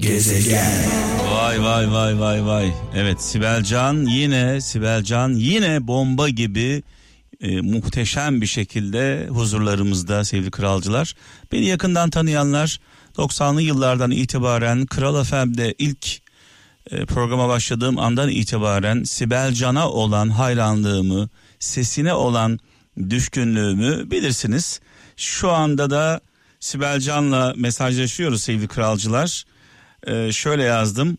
Gezegen. Vay vay vay vay vay. Evet Sibel Can yine Sibel Can yine bomba gibi e, muhteşem bir şekilde huzurlarımızda sevgili kralcılar. Beni yakından tanıyanlar 90'lı yıllardan itibaren Kral FM'de ilk e, programa başladığım andan itibaren Sibel Can'a olan hayranlığımı, sesine olan düşkünlüğümü bilirsiniz. Şu anda da Sibel Can'la mesajlaşıyoruz sevgili kralcılar. Ee, şöyle yazdım.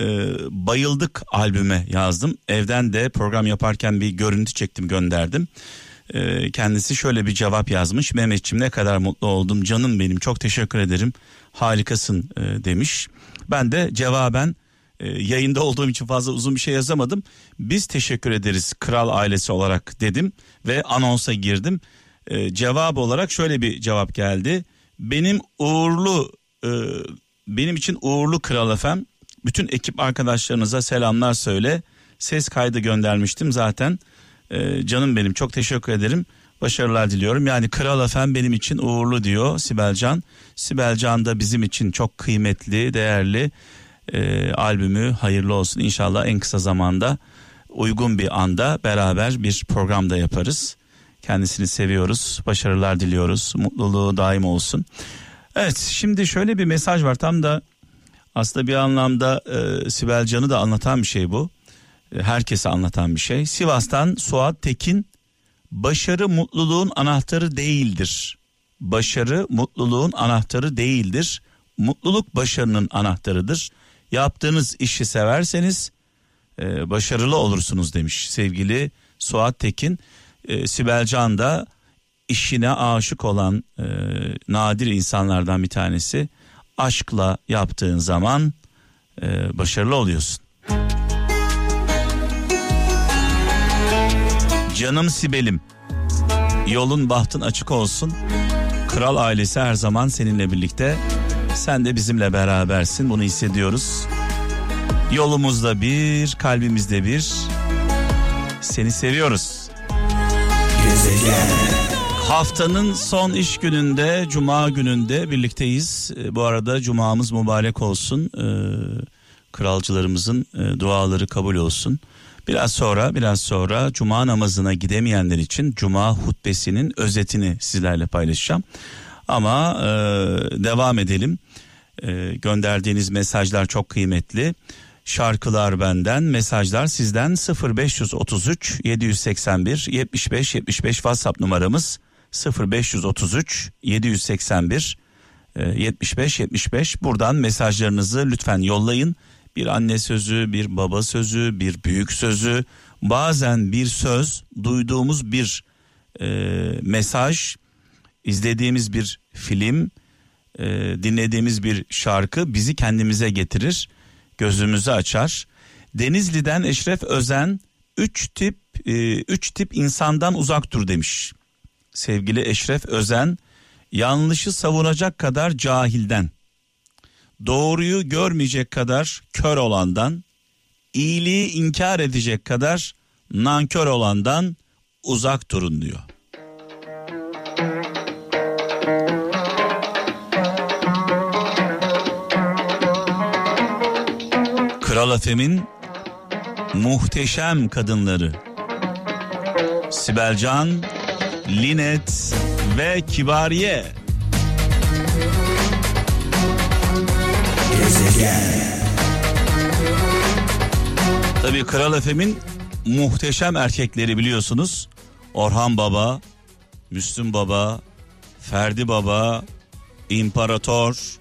Ee, bayıldık albüme yazdım. Evden de program yaparken bir görüntü çektim gönderdim. Ee, kendisi şöyle bir cevap yazmış. Mehmetçim ne kadar mutlu oldum canım benim çok teşekkür ederim harikasın e, demiş. Ben de cevaben e, yayında olduğum için fazla uzun bir şey yazamadım. Biz teşekkür ederiz kral ailesi olarak dedim ve anonsa girdim. E, cevap olarak şöyle bir cevap geldi. Benim uğurlu e, benim için uğurlu kral efem. Bütün ekip arkadaşlarınıza selamlar söyle. Ses kaydı göndermiştim zaten. E, canım benim çok teşekkür ederim. Başarılar diliyorum. Yani Kral Efem benim için uğurlu diyor Sibel Can. Sibel Can da bizim için çok kıymetli, değerli e, albümü hayırlı olsun. İnşallah en kısa zamanda uygun bir anda beraber bir programda yaparız. Kendisini seviyoruz. Başarılar diliyoruz. Mutluluğu daim olsun. Evet şimdi şöyle bir mesaj var. Tam da aslında bir anlamda e, Sibel Can'ı da anlatan bir şey bu. E, herkese anlatan bir şey. Sivas'tan Suat Tekin başarı mutluluğun anahtarı değildir. Başarı mutluluğun anahtarı değildir. Mutluluk başarının anahtarıdır. Yaptığınız işi severseniz e, başarılı olursunuz demiş sevgili Suat Tekin. E, Sibel Can da işine aşık olan e, nadir insanlardan bir tanesi. Aşkla yaptığın zaman e, başarılı oluyorsun. Canım Sibel'im yolun bahtın açık olsun. Kral ailesi her zaman seninle birlikte. Sen de bizimle berabersin bunu hissediyoruz. Yolumuzda bir, kalbimizde bir. Seni seviyoruz. Gezegen. Haftanın son iş gününde, cuma gününde birlikteyiz. E, Bu arada cumamız mübarek olsun. E, kralcılarımızın e, duaları kabul olsun. Biraz sonra, biraz sonra cuma namazına gidemeyenler için cuma hutbesinin özetini sizlerle paylaşacağım. Ama e, devam edelim. E, gönderdiğiniz mesajlar çok kıymetli. Şarkılar benden, mesajlar sizden 0533 781 75 75 WhatsApp numaramız 0533 781 e, 75 75 buradan mesajlarınızı lütfen yollayın. Bir anne sözü, bir baba sözü, bir büyük sözü, bazen bir söz, duyduğumuz bir e, mesaj, izlediğimiz bir film, e, dinlediğimiz bir şarkı bizi kendimize getirir, gözümüzü açar. Denizli'den Eşref Özen üç tip e, üç tip insandan uzak dur demiş. Sevgili Eşref Özen yanlışı savunacak kadar cahilden, doğruyu görmeyecek kadar kör olandan, iyiliği inkar edecek kadar nankör olandan uzak durun diyor. Kral Efem'in muhteşem kadınları Sibel Can, Linet ve Kibariye. Gezegen. Tabii Kral Efem'in muhteşem erkekleri biliyorsunuz. Orhan Baba, Müslüm Baba, Ferdi Baba, İmparator.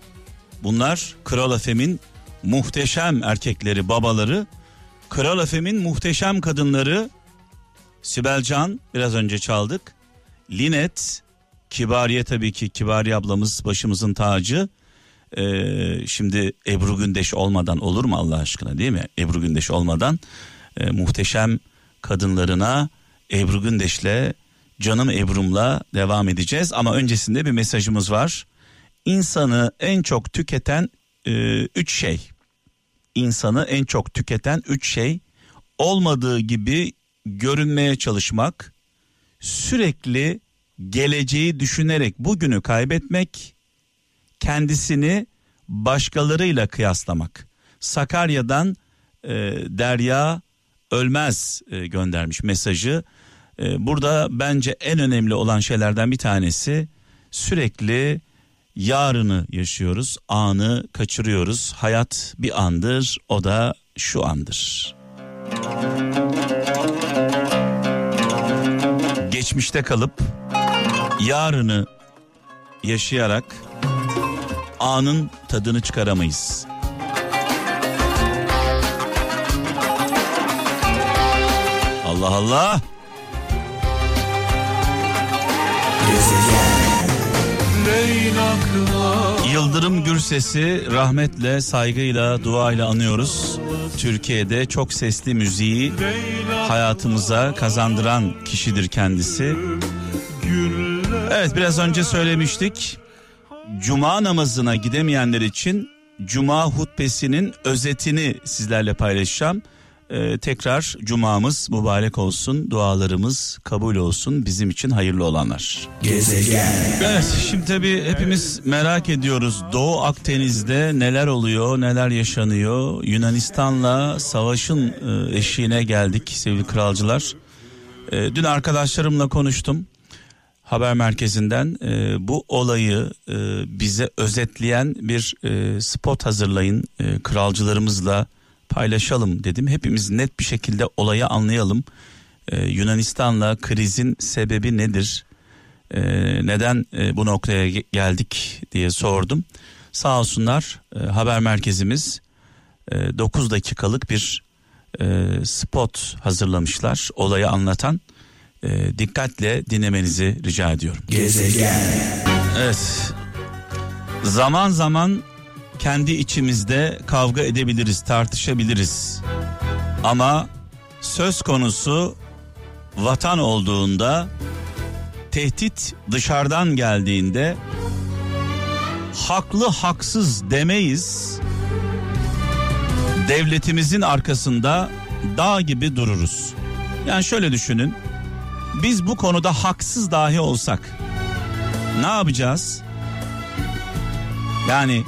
Bunlar Kral Efem'in muhteşem erkekleri, babaları. Kral Efem'in muhteşem kadınları Sibel Can biraz önce çaldık. Linet, Kibariye tabii ki Kibariye ablamız başımızın tacı. Ee, şimdi Ebru Gündeş olmadan olur mu Allah aşkına değil mi? Ebru Gündeş olmadan e, muhteşem kadınlarına Ebru Gündeş'le canım Ebru'mla devam edeceğiz. Ama öncesinde bir mesajımız var. İnsanı en çok tüketen e, üç şey. İnsanı en çok tüketen üç şey olmadığı gibi görünmeye çalışmak, sürekli geleceği düşünerek bugünü kaybetmek, kendisini başkalarıyla kıyaslamak. Sakarya'dan e, Derya Ölmez e, göndermiş mesajı. E, burada bence en önemli olan şeylerden bir tanesi sürekli yarını yaşıyoruz, anı kaçırıyoruz. Hayat bir andır, o da şu andır. Geçmişte kalıp yarını yaşayarak anın tadını çıkaramayız. Allah Allah. Yıldırım Gürses'i rahmetle, saygıyla, duayla anıyoruz. Türkiye'de çok sesli müziği hayatımıza kazandıran kişidir kendisi. Evet biraz önce söylemiştik. Cuma namazına gidemeyenler için Cuma hutbesinin özetini sizlerle paylaşacağım. Ee, tekrar cumamız mübarek olsun, dualarımız kabul olsun bizim için hayırlı olanlar. Gezegen. Evet şimdi tabii hepimiz merak ediyoruz Doğu Akdeniz'de neler oluyor neler yaşanıyor Yunanistan'la savaşın e, eşiğine geldik sevgili kralcılar E, Dün arkadaşlarımla konuştum haber merkezinden E, bu olayı e, bize özetleyen bir e, spot hazırlayın E, kralcılarımızla paylaşalım dedim hepimiz net bir şekilde olayı anlayalım E, Yunanistan'la krizin sebebi nedir ee, neden e, bu noktaya ge- geldik diye sordum. Sağ olsunlar e, haber merkezimiz e, 9 dakikalık bir e, spot hazırlamışlar olayı anlatan. E, dikkatle dinlemenizi rica ediyorum. Gezegen. Evet. Zaman zaman kendi içimizde kavga edebiliriz, tartışabiliriz. Ama söz konusu vatan olduğunda tehdit dışarıdan geldiğinde haklı haksız demeyiz. Devletimizin arkasında dağ gibi dururuz. Yani şöyle düşünün. Biz bu konuda haksız dahi olsak ne yapacağız? Yani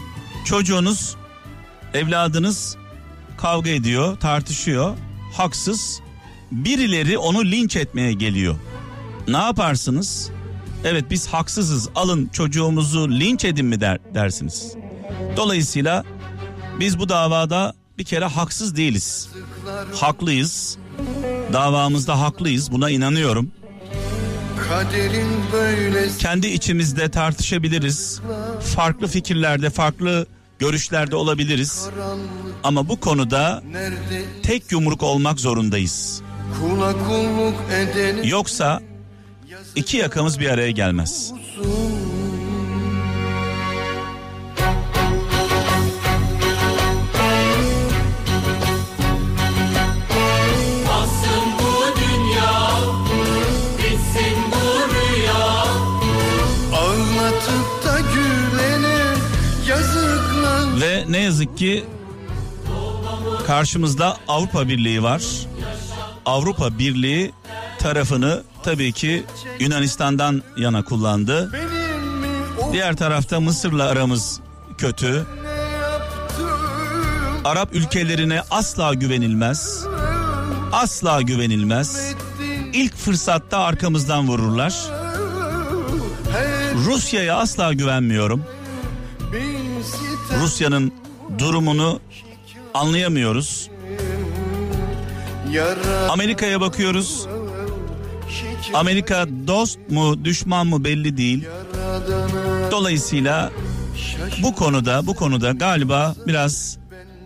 çocuğunuz, evladınız kavga ediyor, tartışıyor, haksız. Birileri onu linç etmeye geliyor. Ne yaparsınız? Evet biz haksızız alın çocuğumuzu linç edin mi der, dersiniz. Dolayısıyla biz bu davada bir kere haksız değiliz. Haklıyız. Davamızda haklıyız buna inanıyorum. Kendi içimizde tartışabiliriz. Farklı fikirlerde, farklı görüşlerde olabiliriz. Ama bu konuda tek yumruk olmak zorundayız. Yoksa iki yakamız bir araya gelmez. Yazık ki karşımızda Avrupa Birliği var. Avrupa Birliği tarafını tabii ki Yunanistan'dan yana kullandı. Diğer tarafta Mısır'la aramız kötü. Arap ülkelerine asla güvenilmez. Asla güvenilmez. İlk fırsatta arkamızdan vururlar. Rusya'ya asla güvenmiyorum. Rusya'nın durumunu anlayamıyoruz. Amerika'ya bakıyoruz. Amerika dost mu düşman mı belli değil. Dolayısıyla bu konuda bu konuda galiba biraz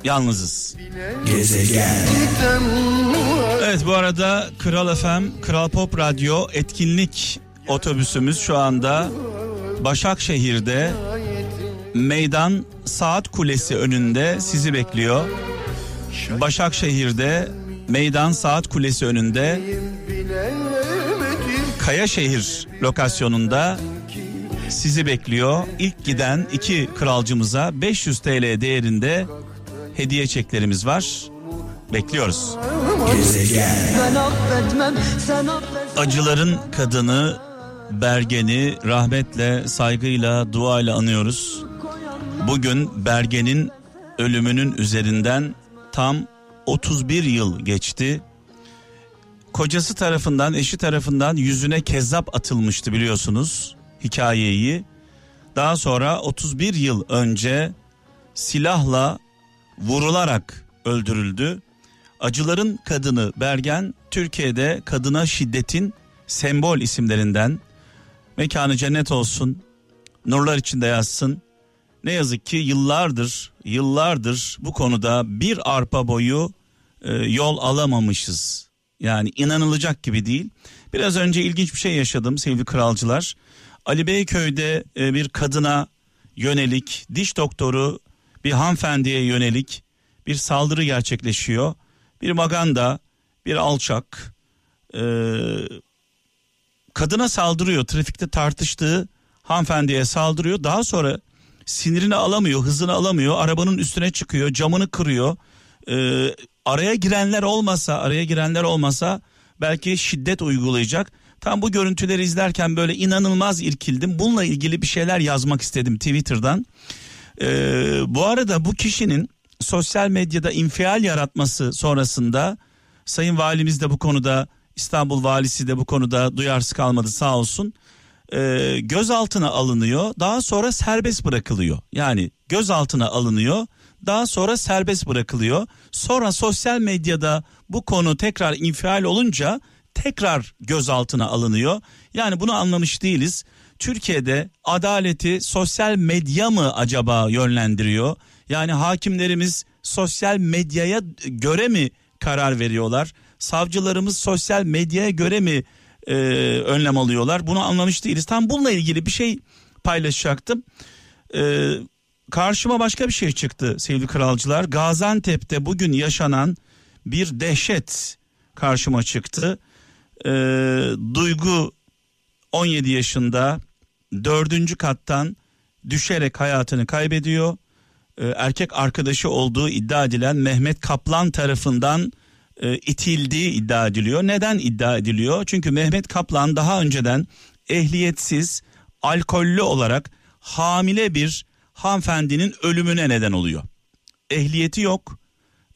yalnızız. Gezegen. Evet bu arada Kral FM, Kral Pop Radyo etkinlik otobüsümüz şu anda Başakşehir'de Meydan Saat Kulesi önünde sizi bekliyor. Başakşehir'de Meydan Saat Kulesi önünde Kayaşehir lokasyonunda sizi bekliyor. İlk giden iki kralcımıza 500 TL değerinde hediye çeklerimiz var. Bekliyoruz. Gezegen. Acıların kadını Bergen'i rahmetle, saygıyla, duayla anıyoruz. Bugün Bergen'in ölümünün üzerinden tam 31 yıl geçti. Kocası tarafından, eşi tarafından yüzüne kezzap atılmıştı biliyorsunuz hikayeyi. Daha sonra 31 yıl önce silahla vurularak öldürüldü. Acıların kadını Bergen Türkiye'de kadına şiddetin sembol isimlerinden. Mekanı cennet olsun. Nurlar içinde yazsın. Ne yazık ki yıllardır, yıllardır bu konuda bir arpa boyu e, yol alamamışız. Yani inanılacak gibi değil. Biraz önce ilginç bir şey yaşadım sevgili kralcılar. Ali Beyköy'de e, bir kadına yönelik diş doktoru bir hanımefendiye yönelik bir saldırı gerçekleşiyor. Bir maganda, bir alçak e, kadına saldırıyor. Trafikte tartıştığı hanımefendiye saldırıyor. Daha sonra sinirini alamıyor, hızını alamıyor. Arabanın üstüne çıkıyor, camını kırıyor. E, araya girenler olmasa, araya girenler olmasa belki şiddet uygulayacak. Tam bu görüntüleri izlerken böyle inanılmaz irkildim. Bununla ilgili bir şeyler yazmak istedim Twitter'dan. Ee, bu arada bu kişinin sosyal medyada infial yaratması sonrasında Sayın Valimiz de bu konuda İstanbul Valisi de bu konuda duyarsız kalmadı sağ olsun. Ee, gözaltına alınıyor daha sonra serbest bırakılıyor. Yani gözaltına alınıyor daha sonra serbest bırakılıyor. Sonra sosyal medyada bu konu tekrar infial olunca tekrar gözaltına alınıyor. Yani bunu anlamış değiliz. Türkiye'de adaleti sosyal medya mı acaba yönlendiriyor? Yani hakimlerimiz sosyal medyaya göre mi karar veriyorlar? Savcılarımız sosyal medyaya göre mi e, önlem alıyorlar? Bunu anlamış değiliz. Tam bununla ilgili bir şey paylaşacaktım. E, karşıma başka bir şey çıktı sevgili kralcılar. Gaziantep'te bugün yaşanan bir dehşet karşıma çıktı. E, Duygu 17 yaşında dördüncü kattan düşerek hayatını kaybediyor. E, erkek arkadaşı olduğu iddia edilen Mehmet Kaplan tarafından e, itildiği iddia ediliyor. Neden iddia ediliyor? Çünkü Mehmet Kaplan daha önceden ehliyetsiz, alkollü olarak hamile bir hanımefendinin ölümüne neden oluyor. Ehliyeti yok,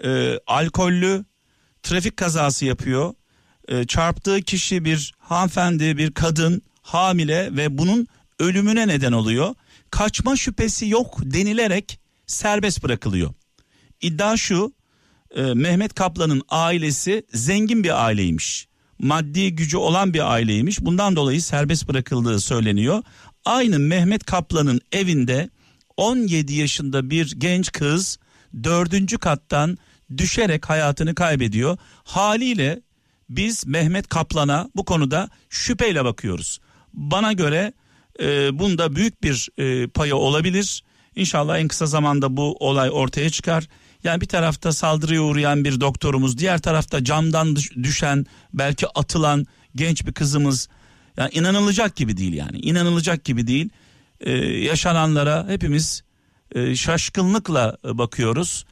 e, alkollü, trafik kazası yapıyor. E, çarptığı kişi bir hanımefendi, bir kadın, hamile ve bunun ölümüne neden oluyor. Kaçma şüphesi yok denilerek serbest bırakılıyor. İddia şu, e, Mehmet Kaplan'ın ailesi zengin bir aileymiş. Maddi gücü olan bir aileymiş. Bundan dolayı serbest bırakıldığı söyleniyor. Aynı Mehmet Kaplan'ın evinde 17 yaşında bir genç kız dördüncü kattan düşerek hayatını kaybediyor. Haliyle biz Mehmet Kaplan'a bu konuda şüpheyle bakıyoruz. Bana göre e, bunda büyük bir e, payı olabilir. İnşallah en kısa zamanda bu olay ortaya çıkar. Yani bir tarafta saldırıya uğrayan bir doktorumuz, diğer tarafta camdan düşen, belki atılan genç bir kızımız. Yani inanılacak gibi değil yani. İnanılacak gibi değil. Ee, yaşananlara hepimiz e, şaşkınlıkla bakıyoruz.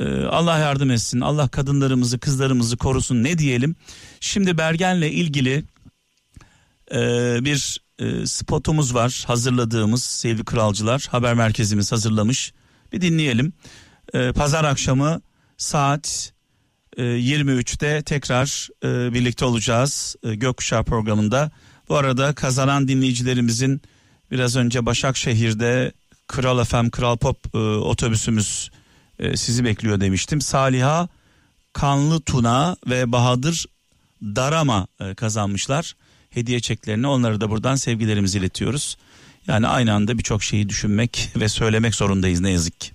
Ee, Allah yardım etsin. Allah kadınlarımızı, kızlarımızı korusun. Ne diyelim? Şimdi Bergen'le ilgili e, bir e, spotumuz var hazırladığımız sevgili kralcılar haber merkezimiz hazırlamış bir dinleyelim e, pazar akşamı saat e, 23'te tekrar e, birlikte olacağız e, Gökkuşağı programında bu arada kazanan dinleyicilerimizin biraz önce Başakşehir'de Kral FM Kral Pop e, otobüsümüz e, sizi bekliyor demiştim Saliha Kanlı Tuna ve Bahadır Darama e, kazanmışlar hediye çeklerini onları da buradan sevgilerimizi iletiyoruz. Yani aynı anda birçok şeyi düşünmek ve söylemek zorundayız ne yazık ki.